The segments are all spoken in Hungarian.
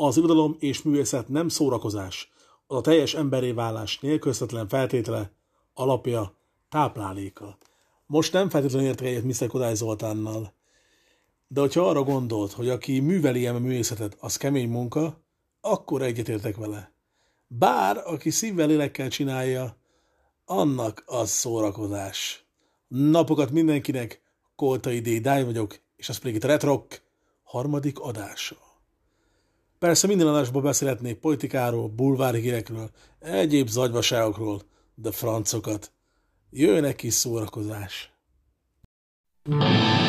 Az irodalom és művészet nem szórakozás, az a teljes emberé válás nélkülözhetetlen feltétele, alapja, tápláléka. Most nem feltétlenül értek egyet Mr. Kodály Zoltánnal, de hogyha arra gondolt, hogy aki műveli a művészetet, az kemény munka, akkor egyetértek vele. Bár, aki szívvel lélekkel csinálja, annak az szórakozás. Napokat mindenkinek, Koltai D. Dáj vagyok, és az pedig itt a Retrock harmadik adása. Persze minden adásban beszélhetnék politikáról, bulvári hírekről, egyéb zagyvaságokról, de francokat. Jöjjön egy kis szórakozás. Mm.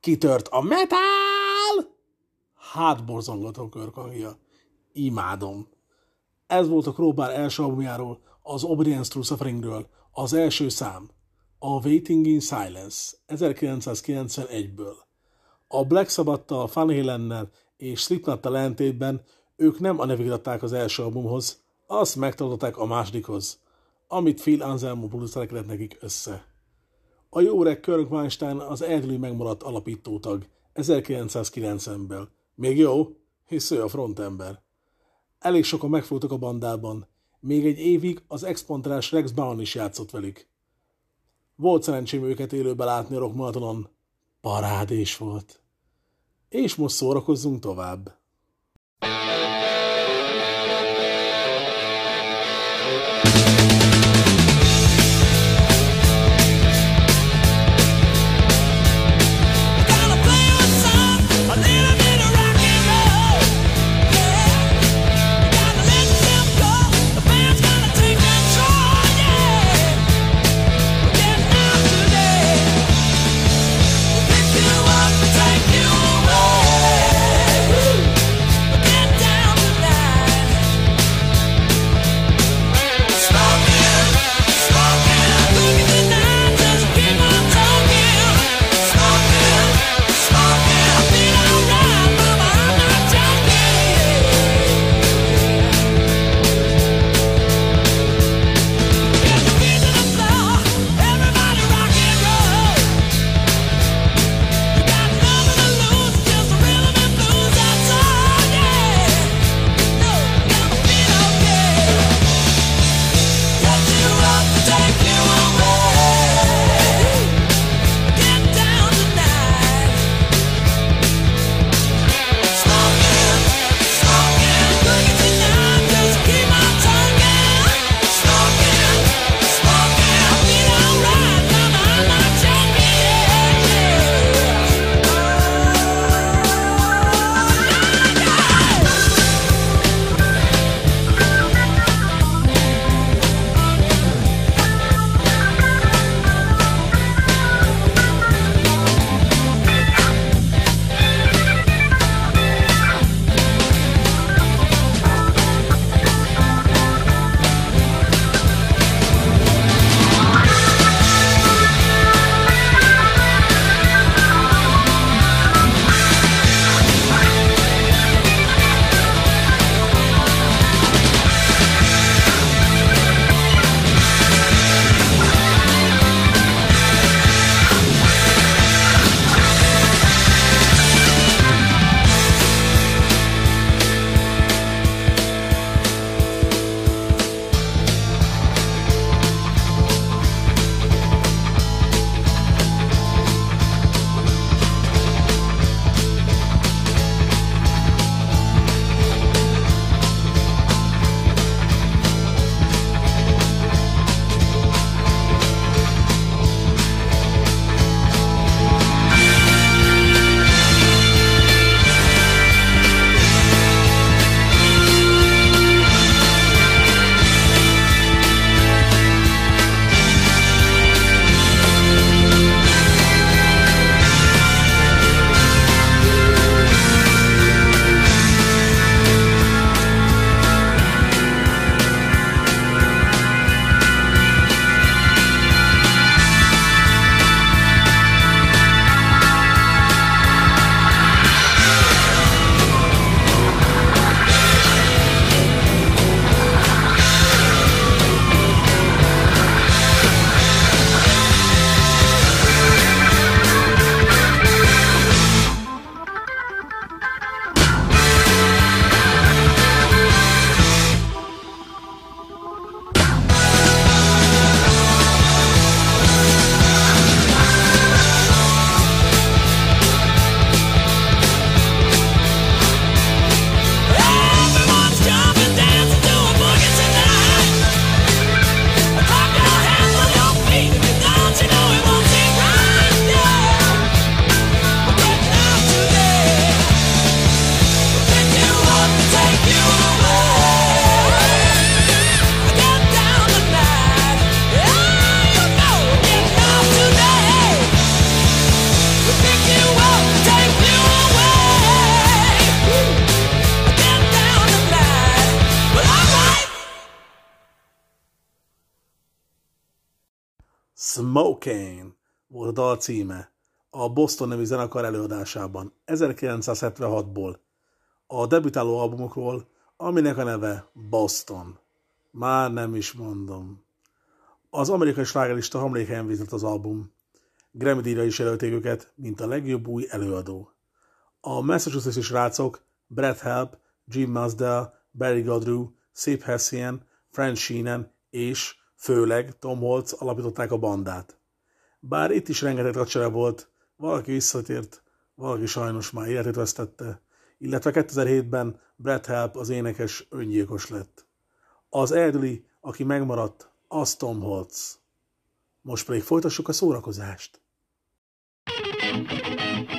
Kitört a metal! Hátborzongató körkangja. Imádom. Ez volt a Crowbar első albumjáról, az Obedience True Sufferingről, az első szám, a Waiting in Silence 1991-ből. A Black Sabbath-tal, Van Halen-nel és Slipknot-tal ellentétben ők nem a nevüket adták az első albumhoz, azt megtartották a másodikhoz, amit Phil Anselmo producerekret nekik össze. A jó öreg Kirk Weinstein az egyedül megmaradt alapítótag 1990-ből. Még jó, hisz ő a frontember. Elég sokan megfogtak a bandában. Még egy évig az expontrás Rex Brown is játszott velük. Volt szerencsém őket élőbe látni a rockmaratonon. Parádés volt. És most szórakozzunk tovább. Smoking volt a dal címe a Boston nevű zenekar előadásában 1976-ból a debütáló albumokról, aminek a neve Boston. Már nem is mondom. Az amerikai slágerista hamléken vizet az album. Grammy díjra is jelölték őket, mint a legjobb új előadó. A Massachusetts-i srácok Brett Help, Jim Mazdell, Barry Godrew, Sip Hessian, Frank Sheenan és főleg Tom Holtz alapították a bandát. Bár itt is rengeteg kacsere volt, valaki visszatért, valaki sajnos már életét vesztette, illetve 2007-ben Brett Help az énekes öngyilkos lett. Az egyedüli, aki megmaradt, az Tom Holtz. Most pedig folytassuk a szórakozást. thank you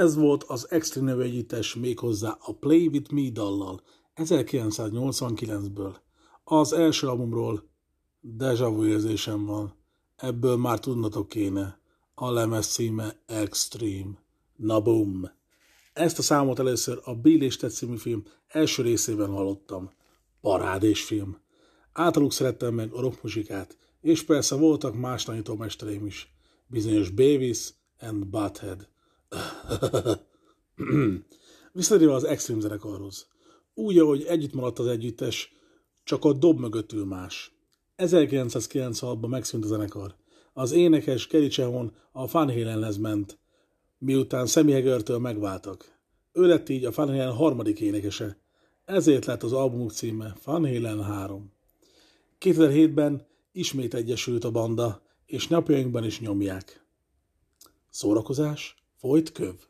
Ez volt az Extreme nevű együttes méghozzá a Play With Me dallal 1989-ből. Az első albumról Deja Vu érzésem van, ebből már tudnatok kéne. A lemez címe Extreme. Na boom! Ezt a számot először a Bill és című film első részében hallottam. Parádés film. Általuk szerettem meg a rockmuzsikát, és persze voltak más tanítómestereim is. Bizonyos Beavis and Butthead. Visszatérve az Extreme zenekarhoz. Úgy, ahogy együtt maradt az együttes, csak a dob mögött ül más. 1996-ban megszűnt a zenekar. Az énekes Kerry Chehon a Van Halenhez ment, miután Sammy Hagertől megváltak. Ő lett így a Van Halen harmadik énekese. Ezért lett az albumuk címe Van Halen 3. 2007-ben ismét egyesült a banda, és napjainkban is nyomják. Szórakozás, Voitkev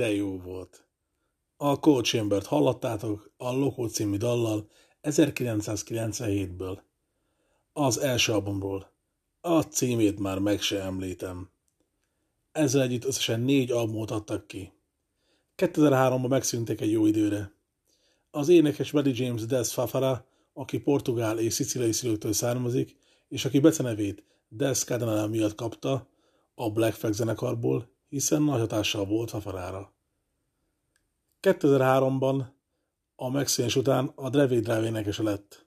őrülten jó volt. A Cold Chamber-t hallottátok a Loco című dallal 1997-ből. Az első albumról. A címét már meg se említem. Ezzel együtt összesen négy albumot adtak ki. 2003-ban megszűntek egy jó időre. Az énekes Betty James Des Fafara, aki portugál és szicilai szülőktől származik, és aki becenevét Des Cardinal miatt kapta a Black Flag zenekarból, hiszen nagy hatással volt Fafarára. 2003-ban a megszűnés után a Drevé Drive énekese lett.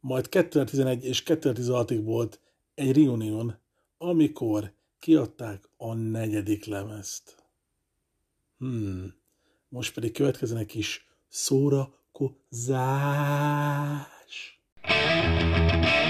Majd 2011 és 2016-ig volt egy reunion, amikor kiadták a negyedik lemezt. Hmm, most pedig következenek is szórakozás. Am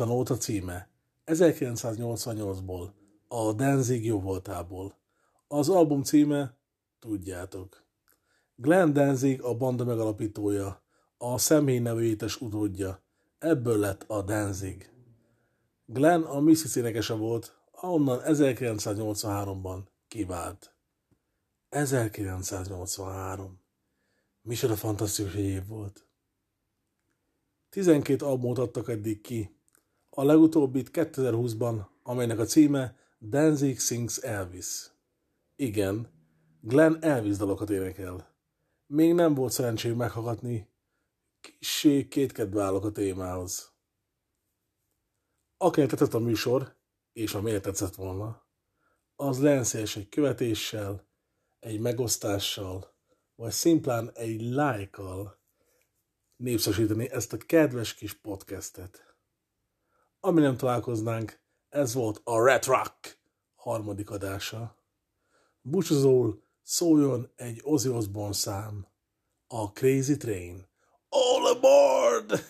a nóta címe. 1988-ból, a Danzig jó voltából. Az album címe, tudjátok. Glenn Danzig a banda megalapítója, a személy nevőjétes utódja. Ebből lett a Danzig. Glenn a Mississippi énekese volt, ahonnan 1983-ban kivált. 1983. Micsoda fantasztikus év volt. 12 albumot adtak eddig ki. A legutóbbit 2020-ban, amelynek a címe Danzig Sings Elvis. Igen, Glenn Elvis dalokat énekel. Még nem volt szerencsém meghallgatni, kissé kétkedve állok a témához. Akinek tetszett a műsor, és a miért tetszett volna, az lenszélyes egy követéssel, egy megosztással, vagy szimplán egy lájkkal népszerűsíteni ezt a kedves kis podcastet. Ami nem találkoznánk, ez volt a Red Rock harmadik adása. Búcsúzól szóljon egy Ozzy Osbourne szám, a Crazy Train. All aboard!